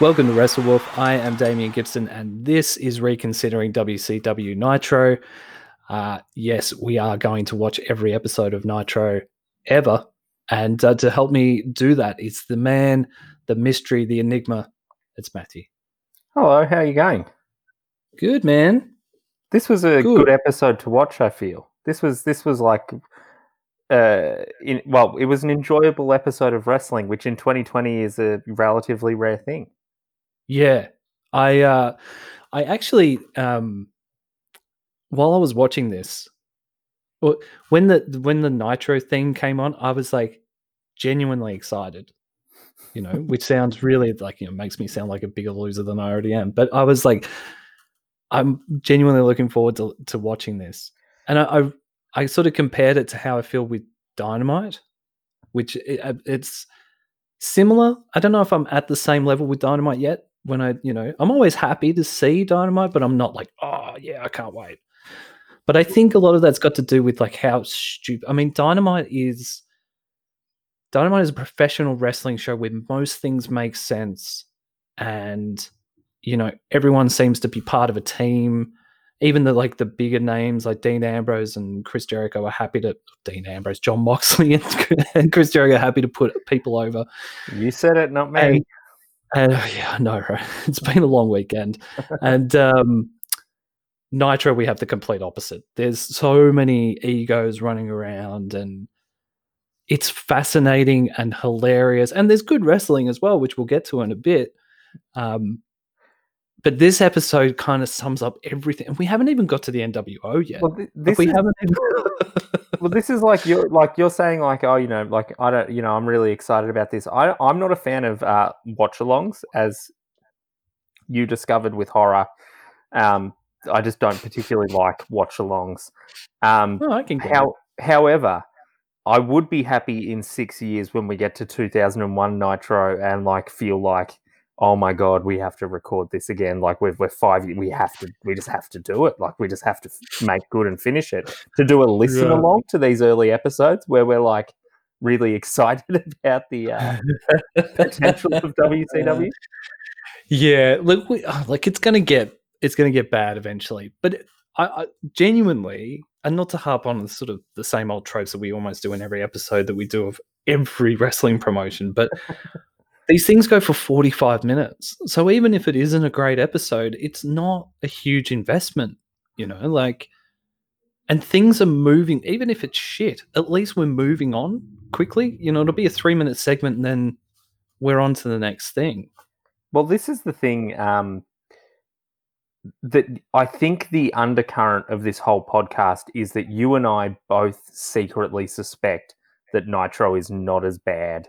Welcome to Wrestle Wolf. I am Damian Gibson, and this is Reconsidering WCW Nitro. Uh, yes, we are going to watch every episode of Nitro ever. And uh, to help me do that, it's the man, the mystery, the enigma. It's Matthew. Hello, how are you going? Good, man. This was a Good. good, episode to watch. I feel this was this was like, uh, in, well, it was an enjoyable episode of wrestling, which in 2020 is a relatively rare thing. Yeah, I uh, I actually um, while I was watching this, when the when the Nitro thing came on, I was like genuinely excited. You know, which sounds really like you know makes me sound like a bigger loser than I already am. But I was like, I'm genuinely looking forward to to watching this, and I I, I sort of compared it to how I feel with Dynamite, which it, uh, it's similar. I don't know if I'm at the same level with Dynamite yet. When I, you know, I'm always happy to see Dynamite, but I'm not like, oh yeah, I can't wait. But I think a lot of that's got to do with like how stupid. I mean, Dynamite is Dynamite is a professional wrestling show where most things make sense, and you know everyone seems to be part of a team. Even the like the bigger names like Dean Ambrose and Chris Jericho are happy to Dean Ambrose, Jon Moxley, and, and Chris Jericho are happy to put people over. You said it, not me. And- Uh, yeah, no, right. It's been a long weekend, and um, Nitro we have the complete opposite. There's so many egos running around, and it's fascinating and hilarious. And there's good wrestling as well, which we'll get to in a bit. Um, but this episode kind of sums up everything, and we haven't even got to the NWO yet. well, th- this we is, haven't. Even... well, this is like you're like you're saying like oh you know like I don't you know I'm really excited about this. I I'm not a fan of uh, watch-alongs as you discovered with horror. Um, I just don't particularly like watch-alongs. Um, Oh, I can. How, however, I would be happy in six years when we get to 2001 Nitro and like feel like, oh my god, we have to record this again. Like we're, we're five, we have to, we just have to do it. Like we just have to f- make good and finish it. To do a listen Yeah. along to these early episodes where we're like really excited about the uh, potential of WCW. Yeah, look, we, uh, like it's gonna get it's gonna get bad eventually. But I, I genuinely, and not to harp on the sort of the same old tropes that we almost do in every episode that we do of every wrestling promotion, but these things go for forty five minutes. So even if it isn't a great episode, it's not a huge investment. You know, like, and things are moving. Even if it's shit, at least we're moving on quickly. You know, it'll be a three minute segment, and then we're on to the next thing. Well, this is the thing um, that I think the undercurrent of this whole podcast is that you and I both secretly suspect that Nitro is not as bad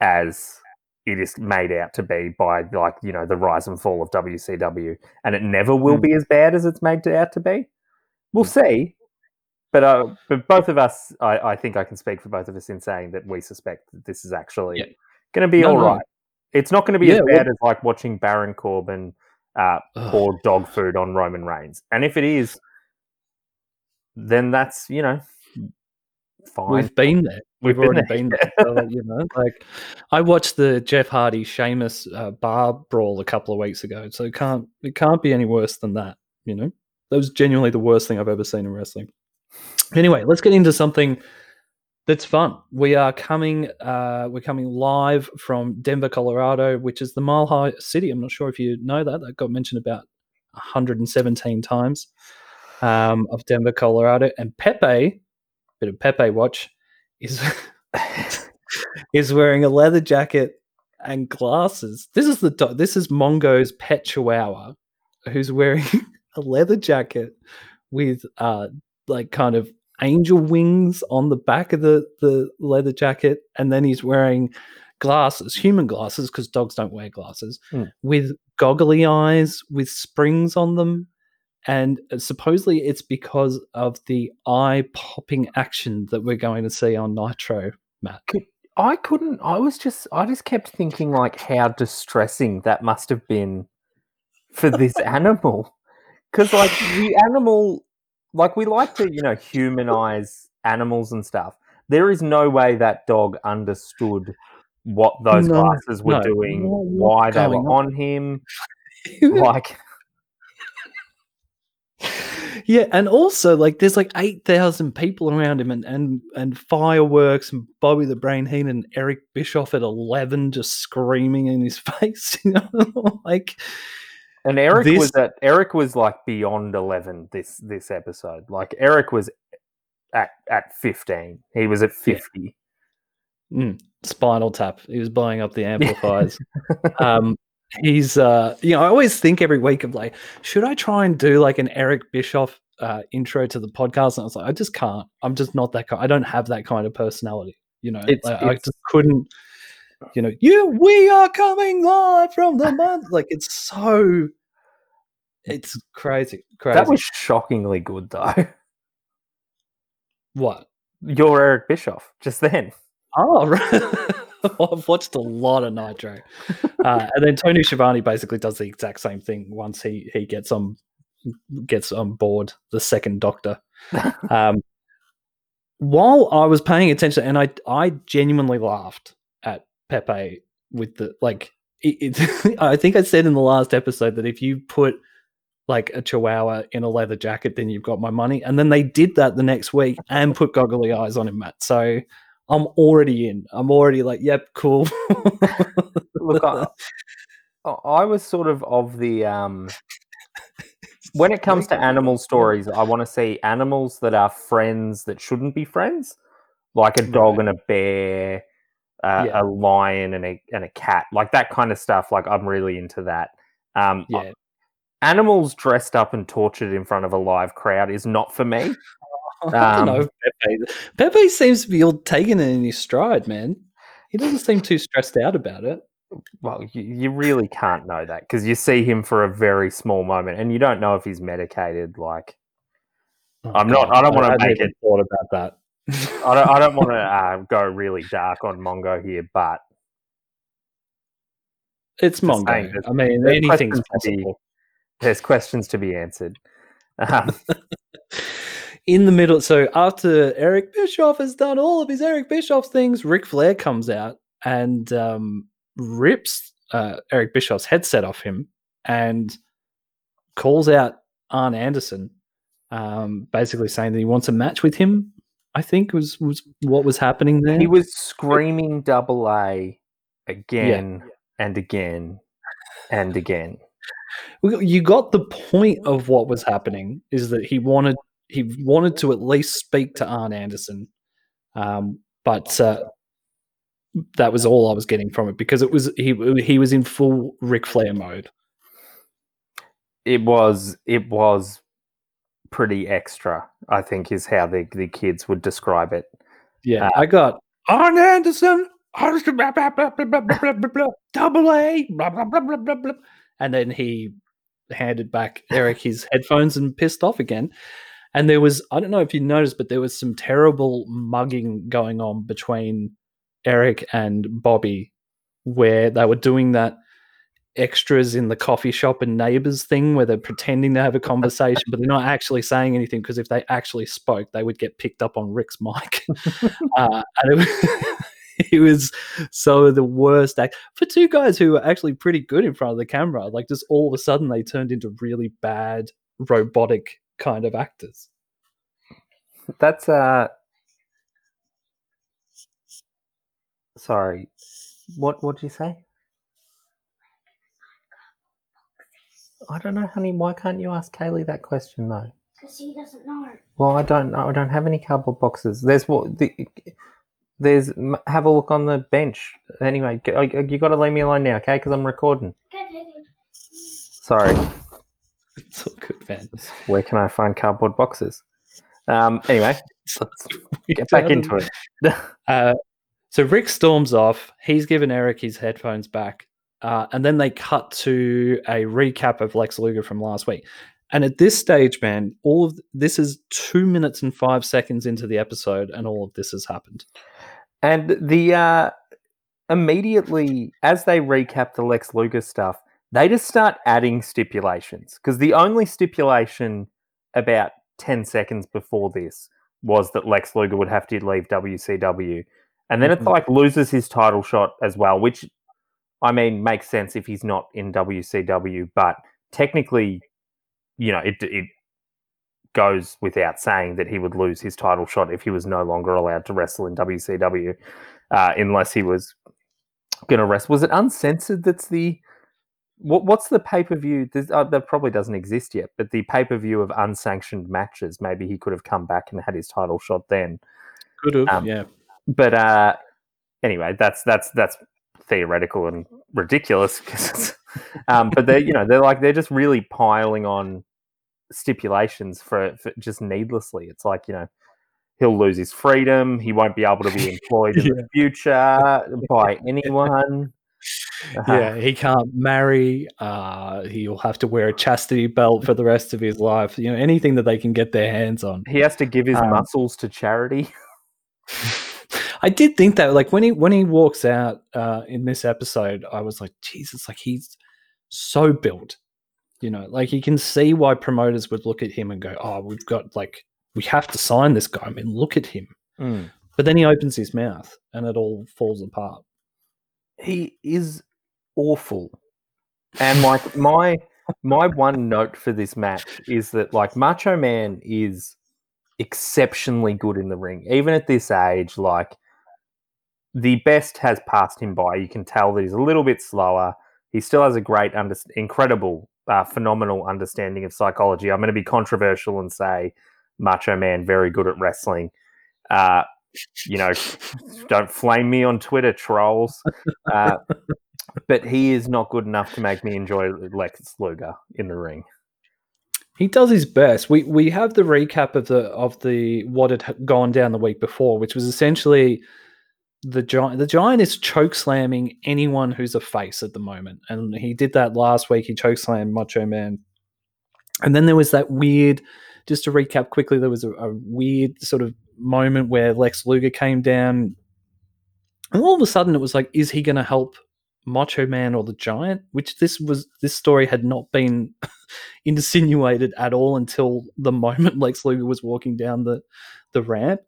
as it is made out to be by like you know the rise and fall of WCW, and it never will Hmm. be as bad as it's made out to be. We'll see. But, uh, but both of us, I, I think I can speak for both of us in saying that we suspect that this is actually Yeah. going to be No, all no. right. It's not going to be Yeah, as well- bad as like watching Baron Corbin uh, pour dog food on Roman Reigns. And if it is, then that's you know fine. We've been there. We've, already been there. So, you know, like I watched the Jeff Hardy Sheamus uh, bar brawl a couple of weeks ago, so it can't it can't be any worse than that. You know, that was genuinely the worst thing I've ever seen in wrestling. Anyway, let's get into something that's fun. We are coming. Uh, we're coming live from Denver, Colorado, which is the Mile High City. I'm not sure if you know that. That got mentioned about 117 times. um, of Denver, Colorado, and Pepe, a bit of Pepe watch, is is wearing a leather jacket and glasses. This is the do- this is Mongo's pet chihuahua, who's wearing a leather jacket with uh like kind of angel wings on the back of the the leather jacket, and then he's wearing glasses, human glasses, because dogs don't wear glasses, Mm. with goggly eyes with springs on them. And uh, supposedly it's because of the eye popping action that we're going to see on Nitro, Matt. I couldn't. I was just. I just kept thinking like how distressing that must have been for this animal, because like the animal, like we like to you know humanize animals and stuff. There is no way that dog understood what those No, glasses were no. doing, What- why they were going on him. Like, yeah, and also like there's like eight thousand people around him, and and and fireworks, and Bobby the Brain Heenan, and Eric Bischoff at eleven, just screaming in his face. You know, like and Eric This- was at Eric was like beyond eleven this this episode. Like Eric was at at fifteen. He was at Yeah. fifty. mm, Spinal Tap. He was blowing up the amplifiers. um, he's uh, you know, I always think every week of like, should I try and do like an Eric Bischoff uh, intro to the podcast? And I was like, I just can't. I'm just not that. Kind. I don't have that kind of personality. You know, It's- Like, I just couldn't. You know, you we are coming live from the month. Like it's so. It's crazy. Crazy. That was shockingly good though. what? You're Eric Bischoff just then. Oh, right. I've watched a lot of Nitro, uh, and then Tony Schiavone basically does the exact same thing once he he gets on gets on board the second Doctor. Um, while I was paying attention, and I I genuinely laughed at Pepe with the like. It, it, I think I said in the last episode that if you put like a chihuahua in a leather jacket, then you've got my money. And then they did that the next week and put goggly eyes on him, Matt. So I'm already in. I'm already like, yep, cool. Look, I, I- I was sort of of the um. When it comes to animal stories, I want to see animals that are friends that shouldn't be friends, like a dog and a bear, uh, Yeah. a lion and a and a cat, like that kind of stuff. Like I'm really into that. Um, yeah. animals dressed up and tortured in front of a live crowd is not for me. I don't know. Um, if Pepe, Pepe seems to be all taking it in his stride, man. He doesn't seem too stressed out about it. Well, you, you really can't know that because you see him for a very small moment, and you don't know if he's medicated. Like, I'm not- I don't wanna make even it- thought about that. I don't, I don't want to uh, go really dark on Mongo here, but it's Mongo. saying I mean, there's anything's questions to be- there's questions to be answered. Um, in the middle. So after Eric Bischoff has done all of his Eric Bischoff things, Ric Flair comes out and um, rips uh, Eric Bischoff's headset off him and calls out Arn Anderson, um, basically saying that he wants a match with him. I think was was what was happening there. he was screaming double A again and again and again. You got the point of what was happening is that he wanted he wanted to at least speak to Arn Anderson, um, but uh, that was all I was getting from it because it was he he was in full Ric Flair mode. It was it was pretty extra. I think is how the the kids would describe it. Yeah, Uh, I got Arn Anderson, Anderson, blah, blah, blah, blah, blah, blah, blah, blah, blah, double A, blah, blah, blah, blah, blah, blah. and then he handed back Eric his headphones and pissed off again. And there was, I don't know if you noticed, but there was some terrible mugging going on between Eric and Bobby, where they were doing that extras in the coffee shop and neighbors thing where they're pretending to have a conversation, but they're not actually saying anything because if they actually spoke, they would get picked up on Ric's mic. uh, and it was, it was so the worst act for two guys who were actually pretty good in front of the camera. Like just all of a sudden, they turned into really bad robotic kind of actors. That's uh sorry. What what'd you say? I don't know, honey. Why can't you ask Kaylee that question though? Because he doesn't know. Well, I don't know. I don't have any cardboard boxes. There's what the, there's. Have a look on the bench. Anyway, g- I- I- you got to leave me alone now, okay? Because I'm recording. Sorry. It's all good, man. Where can I find cardboard boxes? Um. Anyway, let's get back into it. Uh, so Ric storms off. He's given Eric his headphones back. Uh, and then they cut to a recap of Lex Luger from last week. And at this stage, man, all of this is two minutes and five seconds into the episode, and all of this has happened. And the uh, immediately as they recap the Lex Luger stuff, they just start adding stipulations because the only stipulation about ten seconds before this was that Lex Luger would have to leave WCW, and then Mhm. it's like loses his title shot as well, which I mean makes sense if he's not in WCW, but technically, you know, it it goes without saying that he would lose his title shot if he was no longer allowed to wrestle in WCW, uh, unless he was going to wrestle. Was it uncensored? That's the what, what's the pay per view? Uh, that probably doesn't exist yet, but the pay per view of unsanctioned matches. Maybe he could have come back and had his title shot then. Could have, Um, yeah. But uh, anyway, that's that's that's theoretical and ridiculous. um, but they're you know they're like they're just really piling on stipulations for, for just needlessly. It's like you know he'll lose his freedom. He won't be able to be employed in the future by anyone. Yeah, he can't marry. Uh, he'll have to wear a chastity belt for the rest of his life. You know, anything that they can get their hands on. He has to give his Um, muscles to charity. I did think that, like when he when he walks out uh, in this episode, I was like, Jesus, like he's so built. You know, like you can see why promoters would look at him and go, "Oh, we've got like we have to sign this guy." I mean, look at him. But then he opens his mouth and it all falls apart. He is awful. And like my my one note for this match is that like Macho Man is exceptionally good in the ring, even at this age. Like the best has passed him by. You can tell that he's a little bit slower. He still has a great, under- incredible, uh, phenomenal understanding of psychology. I'm going to be controversial and say Macho Man very good at wrestling. Uh, you know, don't flame me on Twitter, trolls. Uh, but he is not good enough to make me enjoy Lex Luger in the ring. He does his best. We we have the recap of the of the what had gone down the week before, which was essentially the giant. The giant is choke slamming anyone who's a face at the moment, and he did that last week. He choke slammed Macho Man, and then there was that weird. Just to recap quickly, there was a, a weird sort of moment where Lex Luger came down, and all of a sudden it was like, is he going to help Macho Man or the Giant? Which this was this story had not been insinuated at all until the moment Lex Luger was walking down the the ramp,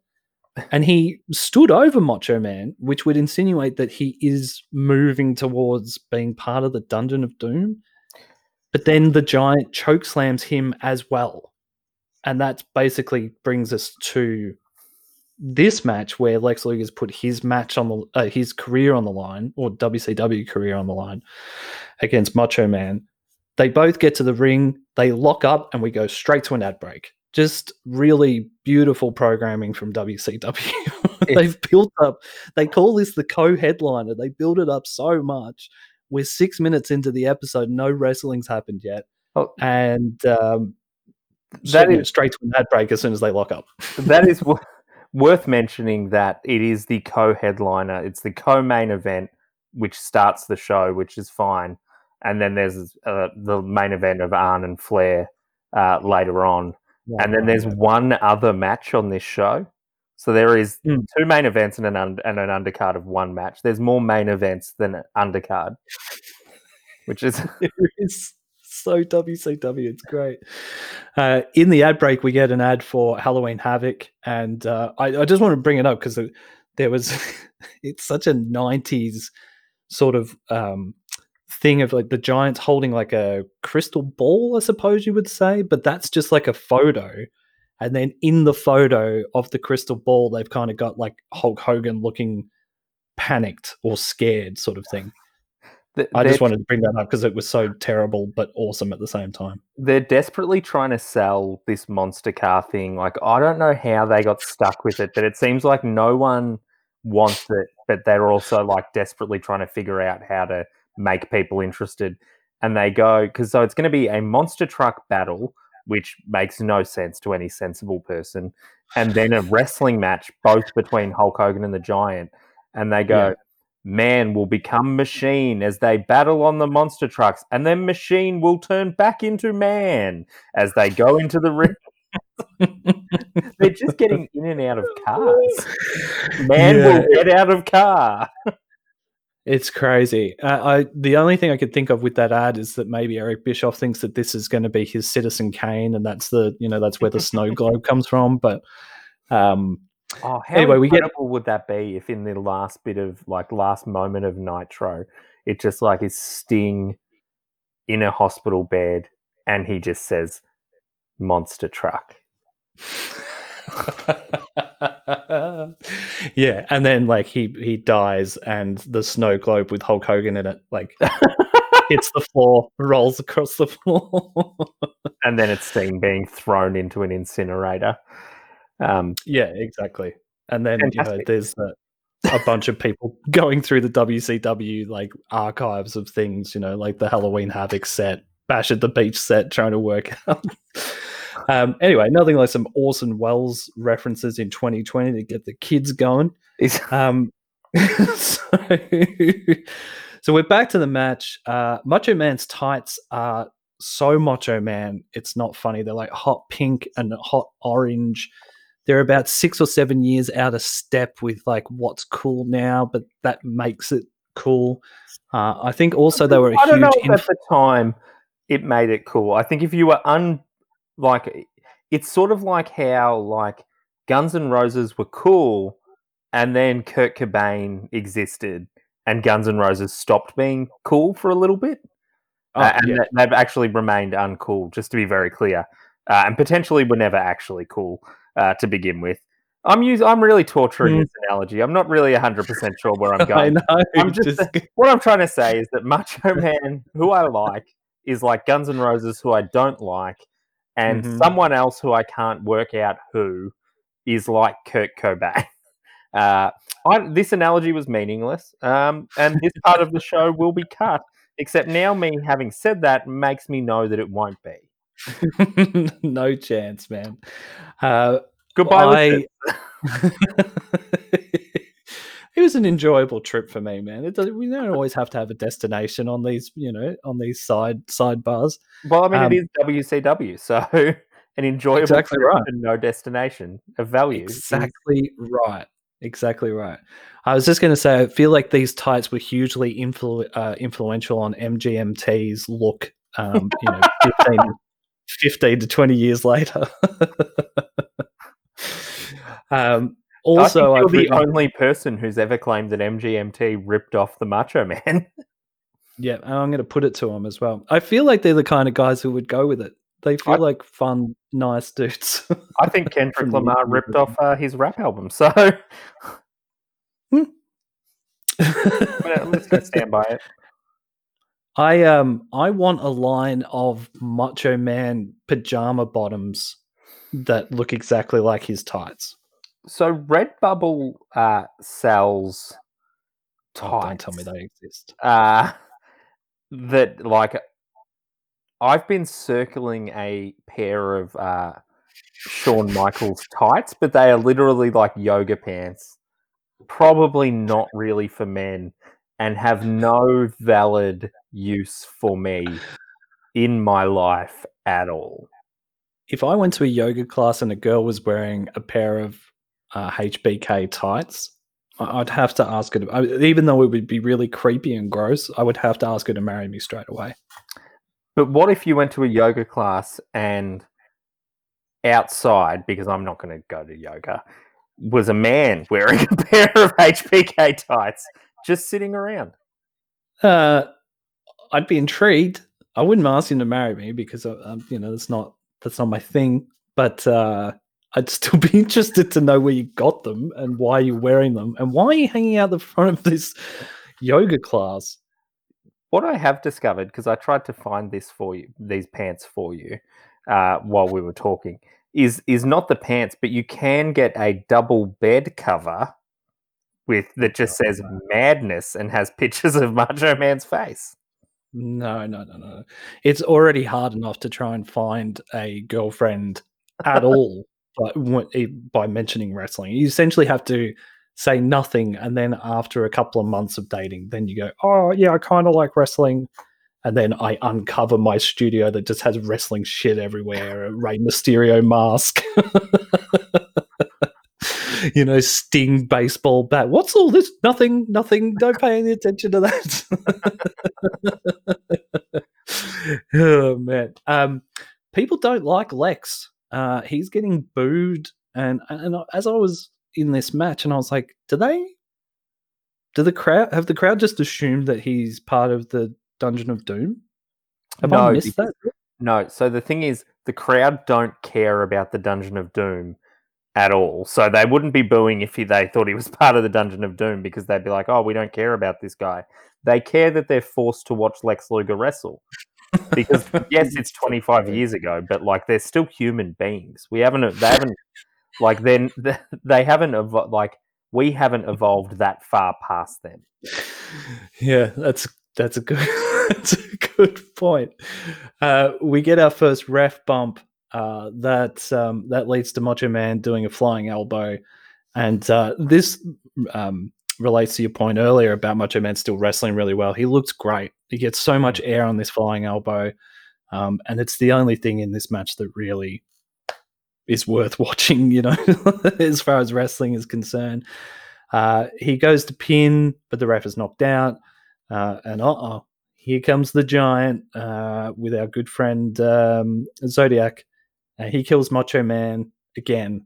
and he stood over Macho Man, which would insinuate that he is moving towards being part of the Dungeon of Doom. But then the Giant choke slams him as well, and that basically brings us to this match where Lex Luger's put his match on the uh, his career on the line or WCW career on the line against Macho Man. They both get to the ring, they lock up, and we go straight to an ad break. Just really beautiful programming from WCW. They've built up. They call this the co-headliner. They build it up so much. We're six minutes into the episode. No wrestling's happened yet, Oh, and um, That is straight to an ad break as soon as they lock up. that is wo- worth mentioning that it is the co-headliner. It's the co-main event, which starts the show, which is fine. And then there's uh, the main event of Arn and Flair uh, later on. and then there's one other match on this show. So there is Mm. two main events and an un- and an undercard of one match. There's more main events than undercard, which is is so WCW. It's great. Uh, in the ad break, we get an ad for Halloween Havoc, and uh, I, I just want to bring it up because there was it's such a '90s sort of um, thing of like the Giants holding like a crystal ball, I suppose you would say, but that's just like a photo. And then in the photo of the crystal ball, they've kind of got like Hulk Hogan looking panicked or scared, sort of thing. Th- I just wanted to bring that up because it was so terrible but awesome at the same time. they're desperately trying to sell this monster car thing. Like I don't know how they got stuck with it, but it seems like no one wants it, but they're also like desperately trying to figure out how to make people interested. And they go because so it's going to be a monster truck battle, which makes no sense to any sensible person, and then a wrestling match both between Hulk Hogan and the Giant. And they go, Yeah. Man will become machine as they battle on the monster trucks, and then machine will turn back into man as they go into the ring. They're just getting in and out of cars. Man Yeah. will get out of car. It's crazy. Uh, I the only thing I could think of with that ad is that maybe Eric Bischoff thinks that this is going to be his Citizen Kane, and that's the you know that's where the snow globe comes from. But um, Oh, how Anyway, we get- incredible would that be if in the last bit of like last moment of Nitro, it just like is Sting in a hospital bed and he just says monster truck. yeah, and then like he he dies, and the snow globe with Hulk Hogan in it like hits the floor, rolls across the floor. And then it's Sting being thrown into an incinerator. Um, yeah, exactly. And then you know, there's a, a bunch of people going through the WCW like archives of things, you know, like the Halloween Havoc set, Bash at the Beach set, trying to work out. um, anyway, nothing like some Orson Welles references in 2020 to get the kids going. Um, so, so we're back to the match. Uh, Macho Man's tights are so Macho Man, it's not funny. They're like hot pink and hot orange. They're about six or seven years out of step with like what's cool now, but that makes it cool. Uh, I think also they were a I don't huge. know if inf- at the time it made it cool. I think if you were un like it's sort of like how like Guns N' Roses were cool and then Kurt Cobain existed and Guns N' Roses stopped being cool for a little bit. Oh, Uh, and yeah. they've actually remained uncool, just to be very clear. Uh, and potentially were never actually cool uh, to begin with. I'm using, I'm really torturing Mm. this analogy. I'm not really 100% sure where I'm I going know. I'm just- what I'm trying to say is that Macho Man, who I like, is like Guns N' Roses, who I don't like, and Mhm. someone else who I can't work out who is like Kurt Cobain. Uh, I, this analogy was meaningless, um, and this part of the show will be cut. Except now, me having said that makes me know that it won't be. no chance, man. Uh, Goodbye. I... it was an enjoyable trip for me, man. It does, we don't always have to have a destination on these, you know, on these side sidebars. Well, I mean, um, it is WCW, so an enjoyable Exactly trip right. and no destination of value. Exactly right. Exactly right. I was just going to say, I feel like these tights were hugely influ- uh, influential on MGMT's look. Um, you know, 15, 15 to twenty years later. um, also, I I've think you're the written- only person who's ever claimed that MGMT ripped off the Macho Man. Yeah, and I'm going to put it to them as well. I feel like they're the kind of guys who would go with it. They feel I- like fun, nice dudes. I think Kendrick Lamar ripped off uh, his rap album, so just gonna stand by it. I um I want a line of Macho Man pajama bottoms that look exactly like his tights. So Redbubble uh, sells Oh, don't tell me they exist. uh, that like I've been circling a pair of uh, Shawn Michaels tights, but they are literally like yoga pants. Probably not really for men, and have no valid use for me in my life at all. If I went to a yoga class and a girl was wearing a pair of uh, HBK tights, I'd have to ask her. To, even though it would be really creepy and gross, I would have to ask her to marry me straight away. But what if you went to a yoga class and outside, because I'm not going to go to yoga, was a man wearing a pair of HBK tights just sitting around? Uh, I'd be intrigued. I wouldn't ask him to marry me because uh, um, you know that's not that's not my thing. But uh, I'd still be interested to know where you got them and why you're wearing them and why are you hanging out the front of this yoga class. what I have discovered because I tried to find this for you, these pants for you, uh, while we were talking, is is not the pants, but you can get a double bed cover with that just oh, says madness and has pictures of Macho Man's face. No, no, no, no. It's already hard enough to try and find a girlfriend at all by, by mentioning wrestling. You essentially have to say nothing, and then after a couple of months of dating, then you go, "Oh, yeah, I kind of like wrestling." And then I uncover my studio that just has wrestling shit everywhere, a Rey Mysterio mask. you know, Sting baseball bat. What's all this? Nothing, nothing. Don't pay any attention to that. oh man. Um, people don't like Lex. Uh, he's getting booed, and and as I was in this match, and I was like, do they? Do the crowd have the crowd just assumed that he's part of the Dungeon of Doom? Have no, I missed that? No. So the thing is, the crowd don't care about the Dungeon of Doom at all. So they wouldn't be booing if he, they thought he was part of the Dungeon of Doom because they'd be like, "Oh, we don't care about this guy." They care that they're forced to watch Lex Luger wrestle. Because yes, it's 25 years ago, but like they're still human beings. We haven't they haven't like then they haven't evo- like we haven't evolved that far past them. Yeah, that's that's a good that's a good point. Uh, we get our first ref bump uh, that um, that leads to Macho Man doing a flying elbow, and uh, this um, relates to your point earlier about Macho Man still wrestling really well. He looks great. He gets so much air on this flying elbow, um, and it's the only thing in this match that really is worth watching. You know, as far as wrestling is concerned. Uh, he goes to pin, but the ref is knocked out, uh, and uh oh, here comes the giant uh, with our good friend um, Zodiac uh, he kills Macho Man again.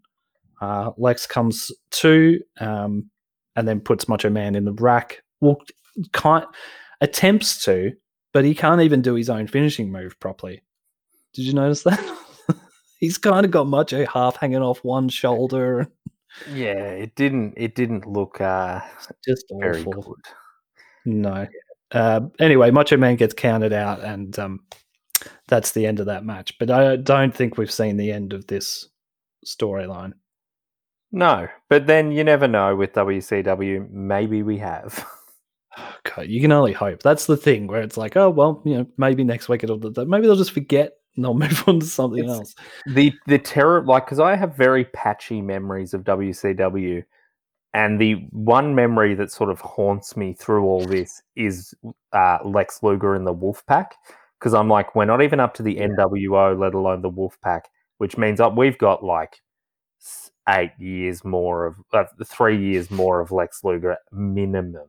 Uh, Lex comes to um, and then puts Macho Man in the rack. Well, can't attempts to, but he can't even do his own finishing move properly. Did you notice that? He's kind of got Macho half hanging off one shoulder. Yeah, it didn't. It didn't look uh, just very awful. good. No. Uh, anyway, Macho Man gets counted out, and um, that's the end of that match. But I don't think we've seen the end of this storyline. No, but then you never know with WCW. Maybe we have. God, you can only hope. That's the thing where it's like, oh well, you know, maybe next week it'll. Maybe they'll just forget and they'll move on to something it's else. The the terror, like, because I have very patchy memories of WCW, and the one memory that sort of haunts me through all this is uh, Lex Luger and the Wolfpac because I'm like, we're not even up to the NWO, let alone the Wolfpac, which means up we've got like eight years more of uh, three years more of Lex Luger minimum.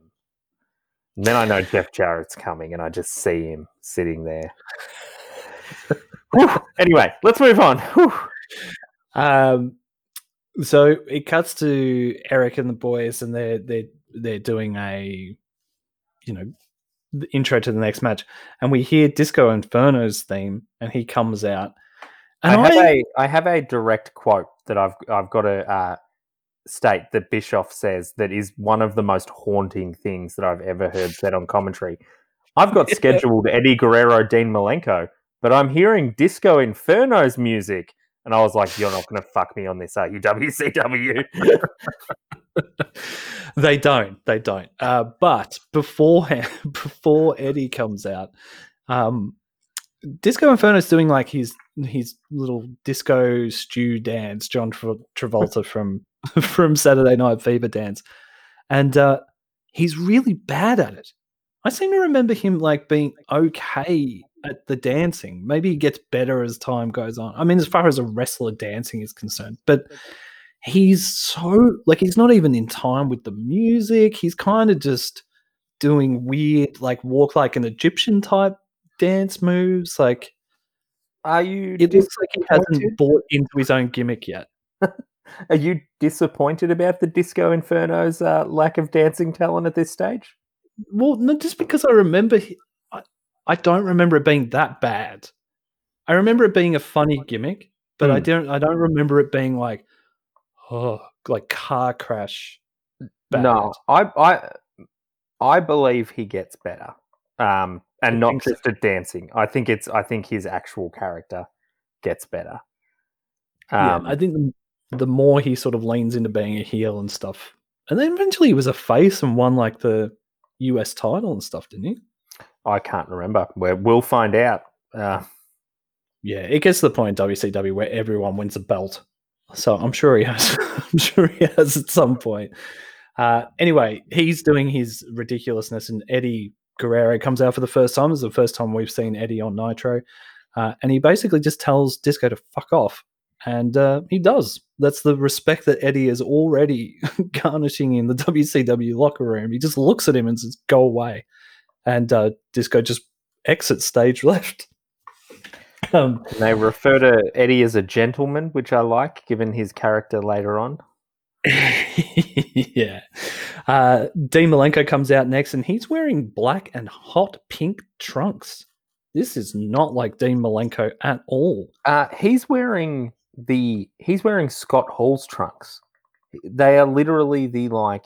And then I know Jeff Jarrett's coming, and I just see him sitting there. anyway, let's move on. Um, so it cuts to Eric and the boys, and they're they're they're doing a, you know, the intro to the next match, and we hear Disco Inferno's theme, and he comes out. And I have I, a I have a direct quote that I've I've got to uh, state that Bischoff says that is one of the most haunting things that I've ever heard said on commentary. I've got scheduled Eddie Guerrero, Dean Malenko, but I'm hearing Disco Inferno's music. And I was like, you're not going to fuck me on this, are you, WCW? they don't. They don't. Uh, but before before Eddie comes out, um, Disco Inferno is doing like his his little disco stew dance, John Tra- Travolta from from Saturday Night Fever dance, and uh, he's really bad at it. I seem to remember him like being okay at the dancing. Maybe he gets better as time goes on. I mean, as far as a wrestler dancing is concerned, but he's so like he's not even in time with the music. He's kind of just doing weird, like walk like an Egyptian type dance moves. Like, are you? It looks like he hasn't bought into his own gimmick yet. are you disappointed about the Disco Inferno's uh, lack of dancing talent at this stage? Well, no, just because I remember, he, I, don't remember it being that bad. I remember it being a funny gimmick, but mm. I hmm. don't. I don't remember it being like, oh, like car crash. Bad. No, I, I, I believe he gets better. Um, and I not think so. just at dancing. I think it's. I think his actual character gets better. Um, yeah, I think the, the more he sort of leans into being a heel and stuff, and then eventually he was a face and won like the US title and stuff, didn't he? I can't remember. Where we'll find out. Uh, Yeah, it gets to the point in WCW where everyone wins a belt. So I'm sure he has. I'm sure he has at some point. Uh, anyway, he's doing his ridiculousness, and Eddie Guerrero comes out for the first time. It's the first time we've seen Eddie on Nitro, uh, and he basically just tells Disco to fuck off, and uh, he does. That's the respect that Eddie is already garnishing in the WCW locker room. He just looks at him and says, "Go away," and uh, Disco just exits stage left. Um, they refer to Eddie as a gentleman, which I like, given his character later on. yeah. Uh, Dean Malenko comes out next and he's wearing black and hot pink trunks. This is not like Dean Malenko at all. Uh, he's wearing the he's wearing Scott Hall's trunks. They are literally the like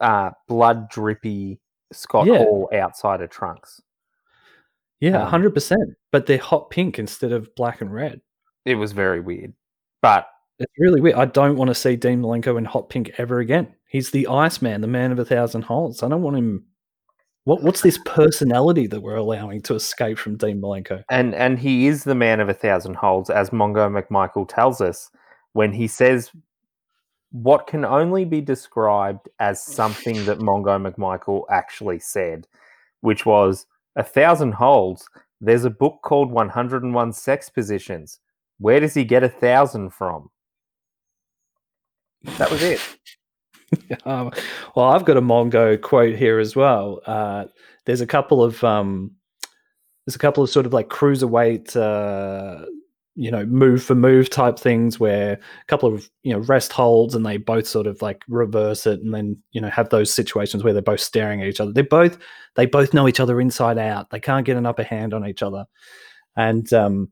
uh, blood drippy Scott Yeah. Hall of trunks. Yeah, Um, 100%. But they're hot pink instead of black and red. It was very weird, but It's really weird. I don't want to see Dean Malenko in hot pink ever again. He's the Iceman, the man of a thousand holds. I don't want him. What, what's this personality that we're allowing to escape from Dean Malenko? and and he is the man of a thousand holds, as Mongo McMichael tells us when he says what can only be described as something that Mongo McMichael actually said, which was a thousand holds. There's a book called 101 Sex Positions. Where does he get a thousand from? That was it. um, well, I've got a Mongo quote here as well. Uh, there's a couple of um, there's a couple of sort of like cruiserweight, uh, you know, move for move type things where a couple of you know rest holds and they both sort of like reverse it and then you know have those situations where they're both staring at each other. They both they both know each other inside out. They can't get an upper hand on each other, and um,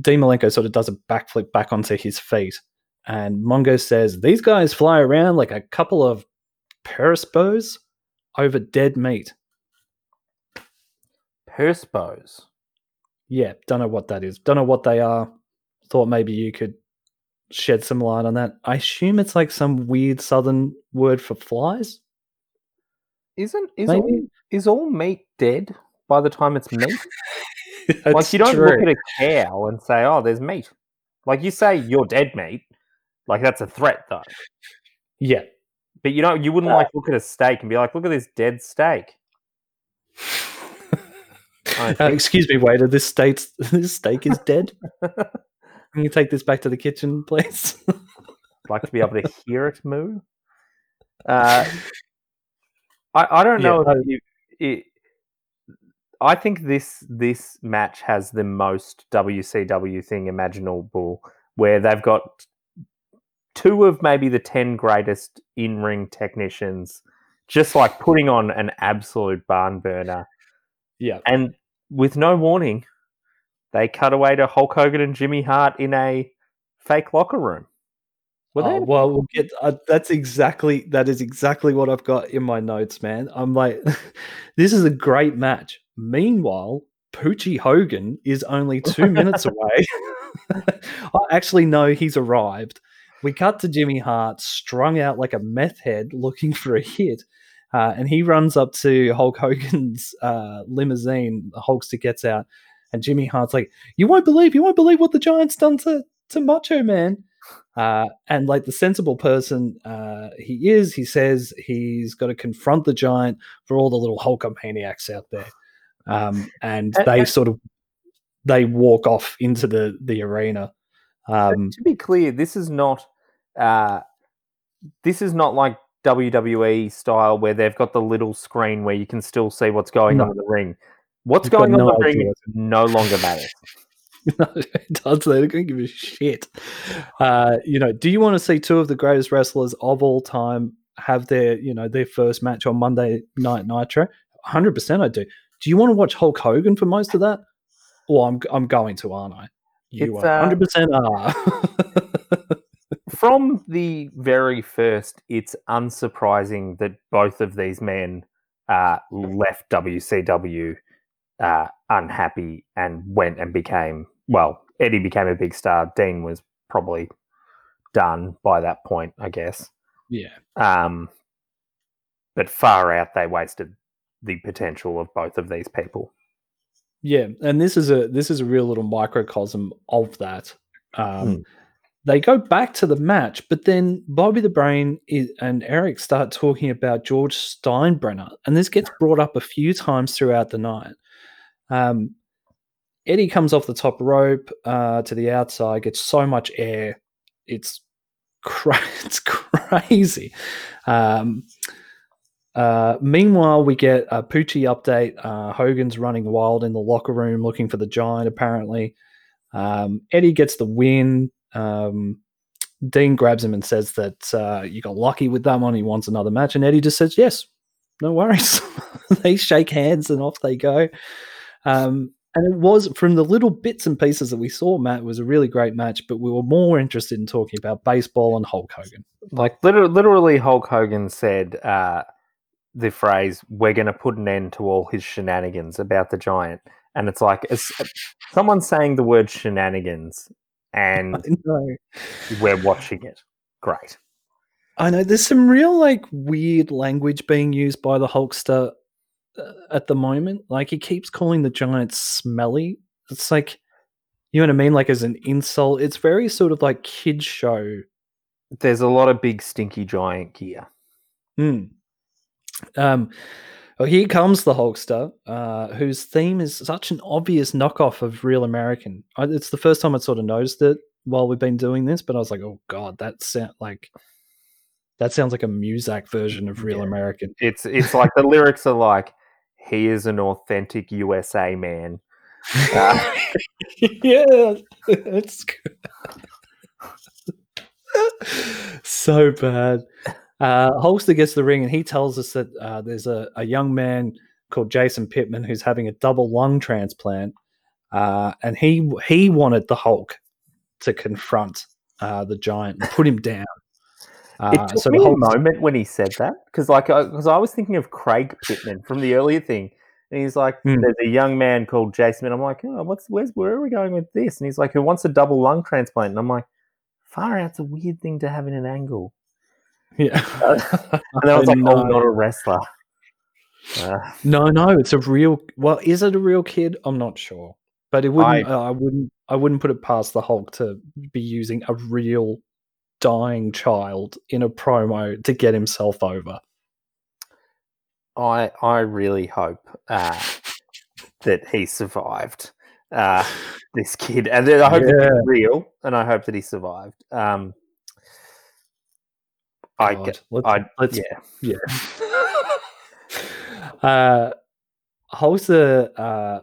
Dean Malenko sort of does a backflip back onto his feet. And Mongo says, These guys fly around like a couple of perispos over dead meat. Perspos. Yeah, don't know what that is. Don't know what they are. Thought maybe you could shed some light on that. I assume it's like some weird southern word for flies. Isn't is all, is all meat dead by the time it's meat? like you don't true. look at a cow and say, "Oh, there's meat." Like you say, "You're dead meat." Like that's a threat, though. Yeah. But you know, you wouldn't Uh, like look at a steak and be like, "Look at this dead steak." Uh, excuse me, waiter. This steak, this steak is dead. Can you take this back to the kitchen, please? I'd like to be able to hear it moo. Uh, I I don't know no. if you. It, I think this this match has the most WCW thing imaginable, where they've got two of maybe the ten greatest in ring technicians, just like putting on an absolute barn burner, yeah. and with no warning, they cut away to Hulk Hogan and Jimmy Hart in a fake locker room. Were they Oh, well, we'll get. Uh, that's exactly that is exactly what I've got in my notes, man. I'm like, this is a great match. Meanwhile, Poochie Hogan is only two minutes away. I actually know he's arrived. We cut to Jimmy Hart, strung out like a meth head, looking for a hit. Uh, and he runs up to Hulk Hogan's uh, limousine. The Hulkster gets out, and Jimmy Hart's like, "You won't believe, you won't believe what the Giants done to to Macho Man." Uh, and like the sensible person uh, he is, he says he's got to confront the giant for all the little Hulkamaniacs out there. Um, and they sort of they walk off into the the arena. Um, to be clear, this is not uh, this is not like WWE style where they've got the little screen where you can still see what's going No. on in the ring. What's going on in the ring idea. no longer matters. it does. They don't give a shit. Uh, you know, do you want to see two of the greatest wrestlers of all time have their, you know, their first match on Monday Night Nitro? Hundred percent, I do. Do you want to watch Hulk Hogan for most of that? Well, I'm I'm going to, aren't I? You It's, uh, hundred percent are. From the very first, it's unsurprising that both of these men uh, left WCW uh, unhappy and went and became well. Eddie became a big star. Dean was probably done by that point, I guess. Yeah. Um, but far out, they wasted the potential of both of these people. Yeah, and this is a this is a real little microcosm of that. Um, Hmm. They go back to the match, but then Bobby the Brain is, and Eric start talking about George Steinbrenner, and this gets brought up a few times throughout the night. Um, Eddie comes off the top rope uh, to the outside, gets so much air, it's cra- it's crazy. Um, uh, meanwhile, we get a Poochie update. Uh, Hogan's running wild in the locker room looking for the giant, apparently. Um, Eddie gets the win. Um, Dean grabs him and says that uh, you got lucky with that one. He wants another match. And Eddie just says, yes, no worries. they shake hands and off they go. Um, and it was from the little bits and pieces that we saw, Matt, was a really great match, but we were more interested in talking about baseball and Hulk Hogan. Like literally, literally Hulk Hogan said uh, the phrase "We're going to put an end to all his shenanigans" about the giant, and it's like it's, someone saying the word shenanigans, and we're watching it. Great. I know there's some real like weird language being used by the Hulkster uh, at the moment. Like he keeps calling the giant smelly. It's like you know what I mean, like as an insult. It's very sort of like kids show. There's a lot of big stinky giant gear. Hmm. Um, well, here comes the Hulkster, uh, whose theme is such an obvious knockoff of Real American. I, it's the first time I sort of noticed it while we've been doing this, but I was like, oh god, that sound like that sounds like a Muzak version of Real Yeah. American. It's it's like the lyrics are like, "He is an authentic USA man." Uh, yeah, it's good. so bad. Uh, Hulkster gets the ring and he tells us that uh, there's a, a young man called Jason Pittman who's having a double lung transplant, uh, and he he wanted the Hulk to confront uh, the giant and put him down. Uh, it took so me the a moment when he said that because, like, because I was thinking of Craig Pittman from the earlier thing, and he's like, Hmm. "There's a young man called Jason," and I'm like, "Oh, what's where's where are we going with this?" And he's like, "Who wants a double lung transplant?" And I'm like, "Far out's a weird thing to have in an angle." yeah. And I was like, know. "Oh, not a wrestler." Uh, No, no, it's a real. Well, is it a real kid? I'm not sure, but it wouldn't. I- uh, I wouldn't. I wouldn't put it past the Hulk to be using a real dying child in a promo to get himself over. I I really hope uh, that he survived uh, this kid, and I hope that Yeah. he's real, and I hope that he survived. Um, I God, get, let's, I let's yeah. yeah. uh, Hulkster, uh,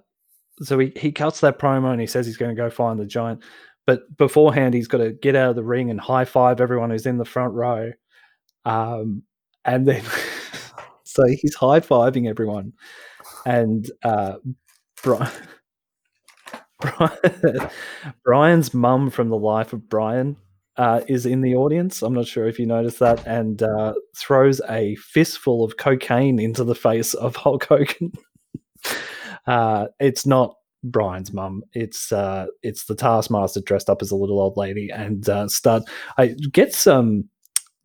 so he, he cuts that promo and he says he's going to go find the giant. But beforehand, he's got to get out of the ring and high five everyone who's in the front row. Um, and then, so he's high fiving everyone. And uh, Brian, Brian's mum from the life of Brian uh, is in the audience. I'm not sure if you noticed that, and uh, throws a fistful of cocaine into the face of Hulk Hogan. uh, it's not Brian's mum. It's uh, it's the Taskmaster dressed up as a little old lady and uh, start. I get some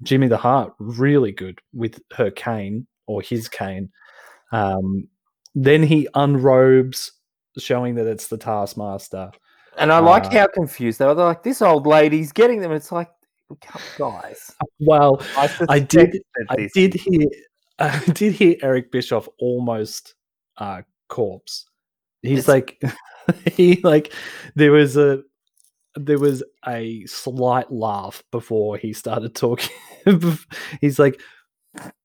Jimmy the Heart really good with her cane or his cane. Um, then he unrobes, showing that it's the Taskmaster. And I like Uh, how confused they were. They're like, "This old lady's getting them." It's like, guys, Well, I, I did. I did hear. I did hear Eric Bischoff almost uh, corpse. He's It's- like, he like there was a there was a slight laugh before he started talking. He's like,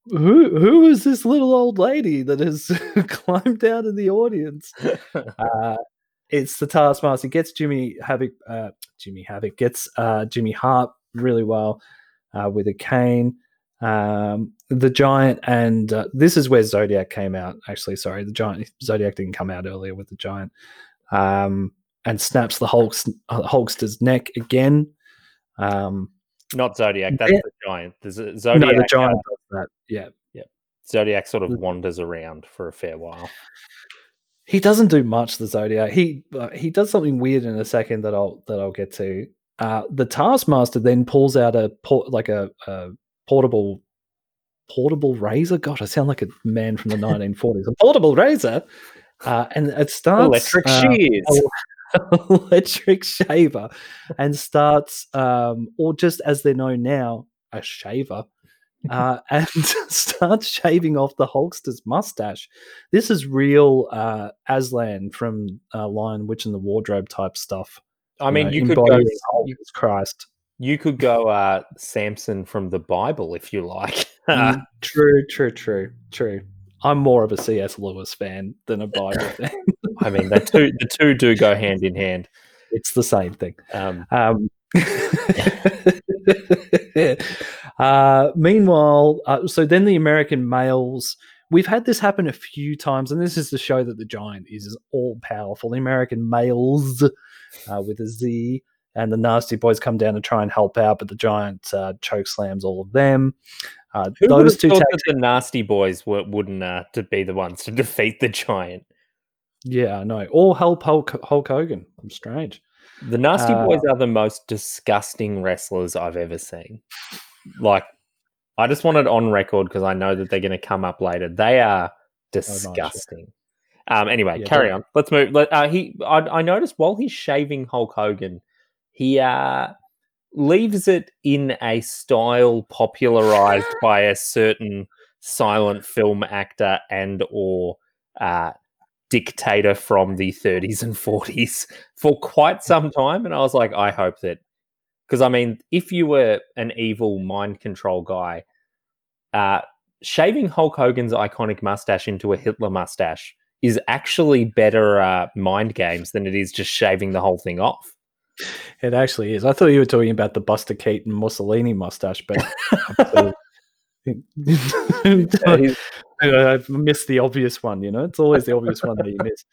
who who is this little old lady that has climbed down in the audience? uh, it's the Taskmaster. He gets Jimmy Havoc. Uh, Jimmy Havoc gets uh, Jimmy Hart really well uh, with a cane. Um, the Giant, and uh, this is where Zodiac came out. Actually, sorry, the Giant Zodiac didn't come out earlier with the Giant, um, and snaps the Hulk's uh, Hulkster's neck again. Um, Not Zodiac. That's Yeah. the giant. There's a no, Zodiac. the Giant uh, does that. Yeah, Zodiac sort of wanders around for a fair while. He doesn't do much. The Zodiac. He uh, he does something weird in a second that I'll that I'll get to. Uh, the Taskmaster then pulls out a port like a, a portable portable razor. God, I sound like a man from the 1940s. A portable razor, uh, and it starts Electric uh, shears. electric shaver, and starts, um, or just as they know now, a shaver. Uh, and starts shaving off the Hulkster's mustache. This is real uh, Aslan from uh, Lion Witch and the Wardrobe type stuff. I mean, know, you could go. You, Christ. you could go uh, Samson from the Bible if you like. Mm, true, true, true, true. I'm more of a C.S. Lewis fan than a Bible fan. I mean, the two the two do go hand in hand. It's the same thing. Um, Um, uh, meanwhile, uh, so then the American males. We've had this happen a few times, and this is to show that the giant is all powerful. The American males uh, with a Z and the nasty boys come down to try and help out, but the giant uh, choke slams all of them. Uh, who those two, thought that the nasty boys were, wouldn't uh, to be the ones to defeat the giant? yeah, I know, all help Hulk, Hulk Hogan. I'm strange. The nasty Uh, boys are the most disgusting wrestlers I've ever seen. Like, I just want it on record because I know that they're going to come up later. They are disgusting. Um. Anyway, Yeah, carry on. Let's move. Let, uh, he. I, I noticed while he's shaving Hulk Hogan, he uh leaves it in a style popularized by a certain silent film actor and or uh dictator from the 30s and 40s for quite some time and i was like i hope that because i mean if you were an evil mind control guy uh shaving hulk hogan's iconic mustache into a hitler mustache is actually better uh, mind games than it is just shaving the whole thing off It actually is. I thought you were talking about the Buster Keaton Mussolini mustache, but I've missed the obvious one. You know, it's always the obvious one that you miss.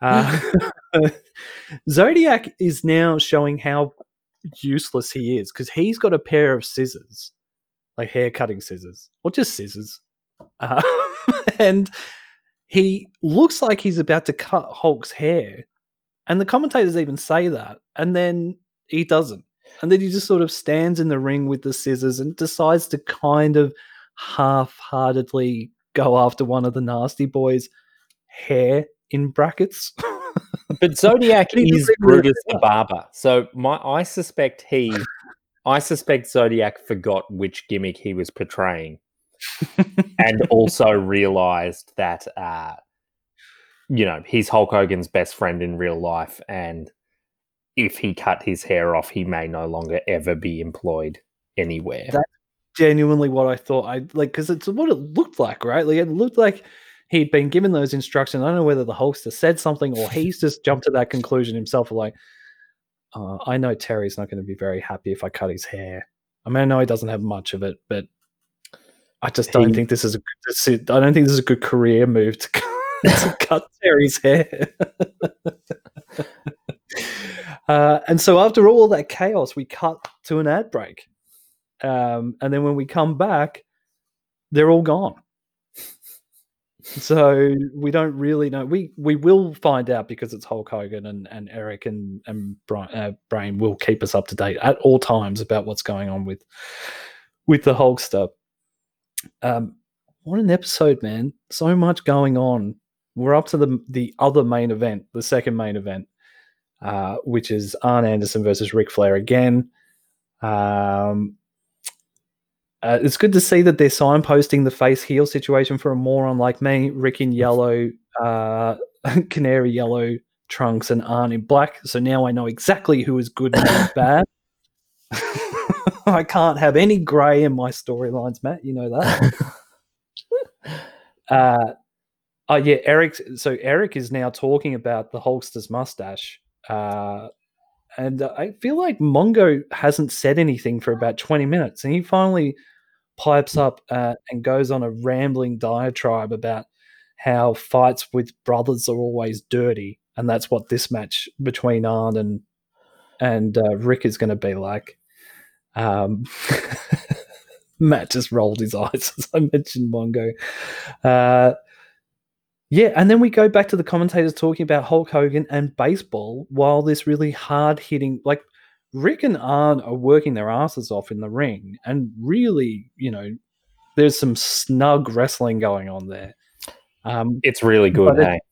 Uh, Zodiac is now showing how useless he is because he's got a pair of scissors, like hair cutting scissors, or just scissors, uh, and he looks like he's about to cut Hulk's hair. And the commentators even say that. And then he doesn't. And then he just sort of stands in the ring with the scissors and decides to kind of half heartedly go after one of the nasty boys' hair in brackets. But Zodiac is Brutus the. Barber. So my I suspect he I suspect Zodiac forgot which gimmick he was portraying. and also realized that uh you know, he's Hulk Hogan's best friend in real life and if he cut his hair off, he may no longer ever be employed anywhere. That- Genuinely, what I thought I like because it's what it looked like, right? Like it looked like he'd been given those instructions. I don't know whether the Hulkster said something or he's just jumped to that conclusion himself. Like, uh, I know Terry's not going to be very happy if I cut his hair. I mean, I know he doesn't have much of it, but I just don't He- think this is a. Is, I don't think this is a good career move to, to cut Terry's hair. uh, and so after all that chaos, we cut to an ad break, um, and then when we come back, they're all gone. So we don't really know. We we will find out because it's Hulk Hogan and, and Eric and and Brian, uh, Brain will keep us up to date at all times about what's going on with with the Hulkster. Um, what an episode, man! So much going on. We're up to the the other main event, the second main event, uh, which is Arn Anderson versus Ric Flair again. Um, uh, it's good to see that they're signposting the face heel situation for a moron like me. Ric in yellow, uh, canary yellow trunks, and Arn in black. So now I know exactly who is good and who is bad. I can't have any grey in my storylines, Matt. You know that. uh, oh yeah, Eric. So Eric is now talking about the Hulkster's mustache. Uh, and uh, I feel like Mongo hasn't said anything for about 20 minutes, and he finally pipes up uh, and goes on a rambling diatribe about how fights with brothers are always dirty, and that's what this match between Arn and and uh, Ric is going to be like. Um, Matt just rolled his eyes as I mentioned Mongo. Uh, Yeah, and then we go back to the commentators talking about Hulk Hogan and baseball while this really hard hitting, like Ric and Arn are working their asses off in the ring, and really, you know, there's some snug wrestling going on there. Um, It's really good. But it-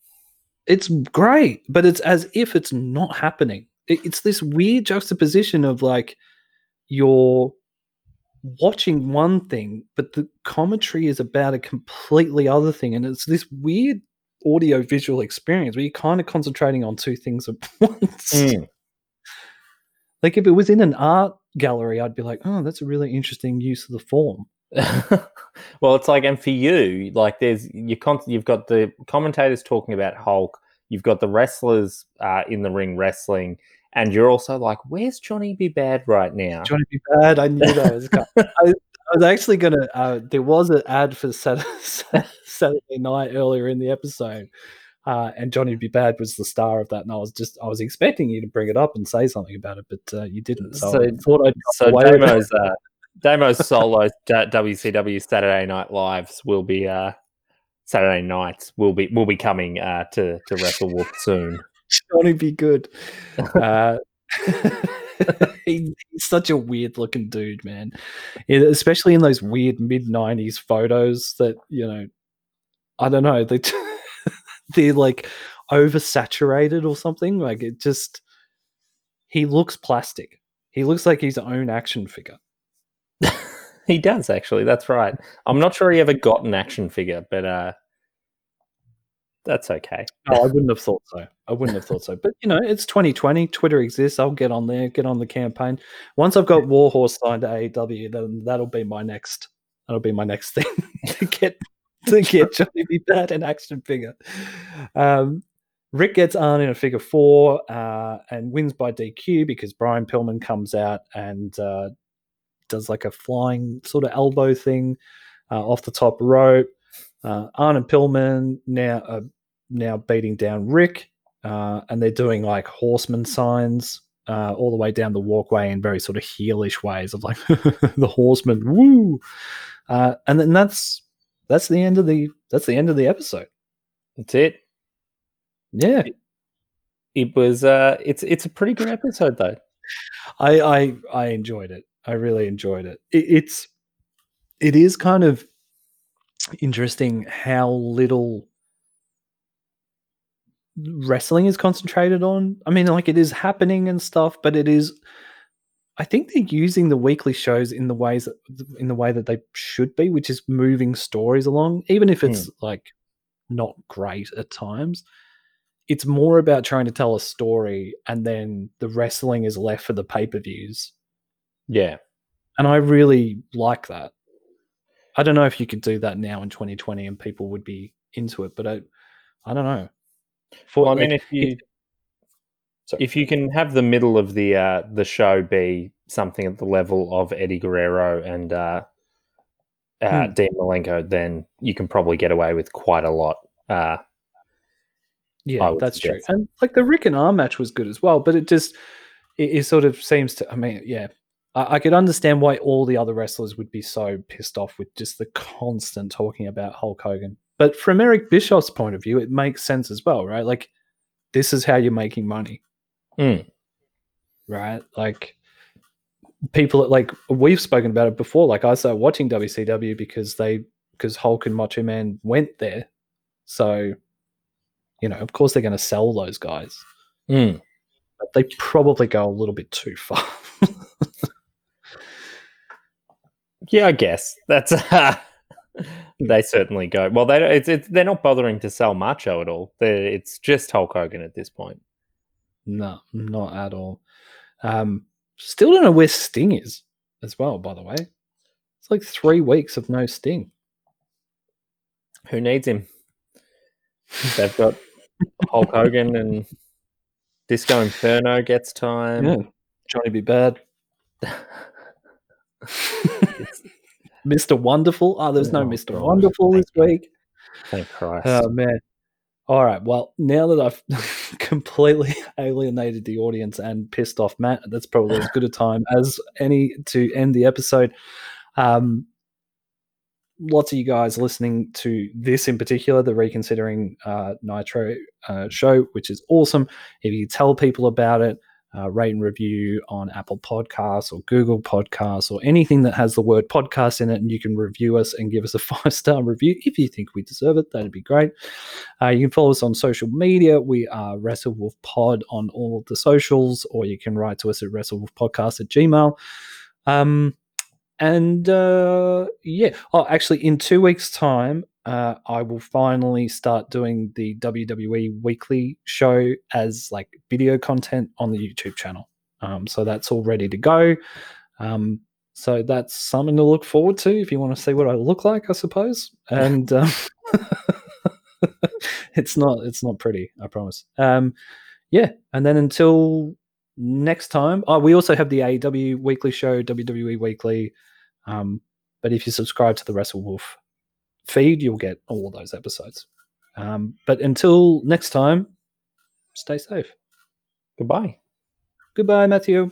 it's great, but it's as if it's not happening. It- It's this weird juxtaposition of like you're watching one thing, but the commentary is about a completely other thing, and it's this weird audio visual experience where you're kind of concentrating on two things at once. Mm. Like if it was in an art gallery, I'd be like, oh, that's a really interesting use of the form. well, it's like, and for you, like, there's you con- you've got the commentators talking about Hulk, you've got the wrestlers uh, in the ring wrestling, and you're also like, where's Johnny B. Badd right now? Johnny B. Badd. I knew that was. I, I was actually gonna. Uh, there was an ad for Saturday, Saturday night earlier in the episode, uh, and Johnny B. Badd was the star of that. And I was just, I was expecting you to bring it up and say something about it, but uh, you didn't. So, So- I thought I'd so away with it. Damo's uh, Damo's solo WCW Saturday Night Lives will be uh, Saturday nights will be will be coming uh, to to Wrestle Wolf soon. Johnny Be Good. Uh, he, he's such a weird looking dude, man. Yeah, especially in those weird mid '90s photos that you know, I don't know, they they're like oversaturated or something. Like it just, he looks plastic. He looks like his own action figure. he does actually. That's right. I'm not sure he ever got an action figure, but uh, that's okay. Oh, I wouldn't have thought so. I wouldn't have thought so. But you know, it's 2020. Twitter exists. I'll get on there, get on the campaign. Once I've got Warhorse signed to AEW, then that'll be my next. That'll be my next thing to get to get Johnny B. Badd an action figure. Um, Ric gets on in a figure four uh, and wins by DQ because Brian Pillman comes out and uh, does like a flying sort of elbow thing uh, off the top rope. Uh, Arn and Pillman now are now beating down Ric, uh, and they're doing like horseman signs uh, all the way down the walkway in very sort of heelish ways of like the horseman, woo, uh, and then that's that's the end of the that's the end of the episode. That's it. Yeah, It was. Uh, it's it's a pretty good episode though. I I I enjoyed it. I really enjoyed it. it it's it is kind of interesting how little wrestling is concentrated on. I mean, like it is happening and stuff, but it is. I think they're using the weekly shows in the ways that, in the way that they should be, which is moving stories along, even if it's hmm. like not great at times. It's more about trying to tell a story, and then the wrestling is left for the pay per views. Yeah. And I really like that. I don't know if you could do that now in 2020 and people would be into it, but I, I don't know. For, Well, I mean, like, if you Sorry. if you can have the middle of the uh, the show be something at the level of Eddie Guerrero and uh, uh, Hmm. Dean Malenko, then you can probably get away with quite a lot. Uh, Yeah, that's true. And like the Ric and Arn match was good as well, but it just it, it sort of seems to. I mean, yeah, I, I could understand why all the other wrestlers would be so pissed off with just the constant talking about Hulk Hogan. But from Eric Bischoff's point of view, it makes sense as well, right? Like this is how you're making money, Mm. right? Like people like we've spoken about it before. Like I started watching WCW because they because Hulk and Macho Man went there, so you know, of course they're going to sell those guys Mm. but they probably go a little bit too far. Yeah, I guess that's. Uh, they certainly go. Well, they it's, it's they're not bothering to sell Macho at all. They're, it's just Hulk Hogan at this point. no, not at all. Um, still don't know where Sting is as well. By the way, it's like three weeks of no Sting. Who needs him? They've got Hulk Hogan and Disco Inferno gets time. yeah, Johnny B. Badd. Mr. Wonderful. Oh, there's no Oh, Mr. Wonderful this Thank you. week. Thank Christ. Oh man. All right. Well, now that I've completely alienated the audience and pissed off Matt, that's probably as good a time as any to end the episode. Um, lots of you guys listening to this in particular, the Reconsidering uh, Nitro uh, show, which is awesome. If you tell people about it, uh, rate and review on Apple Podcasts or Google Podcasts or anything that has the word podcast in it, and you can review us and give us a five star review if you think we deserve it. That'd be great. Uh, you can follow us on social media. We are WrestleWolf Pod on all the socials, or you can write to us at WrestleWolfPodcast at Gmail. Um, and uh, yeah, oh, actually, in two weeks' time, uh, I will finally start doing the WWE weekly show as like video content on the YouTube channel. Um, so that's all ready to go. Um, so that's something to look forward to if you want to see what I look like, I suppose. And um, it's not it's not pretty, I promise. Um, yeah, and then until next time, oh, we also have the AEW weekly show, WWE Weekly. Um, but if you subscribe to the Wrestle Wolf feed, you'll get all those episodes. Um, but until next time, stay safe. Goodbye. Goodbye, Matthew.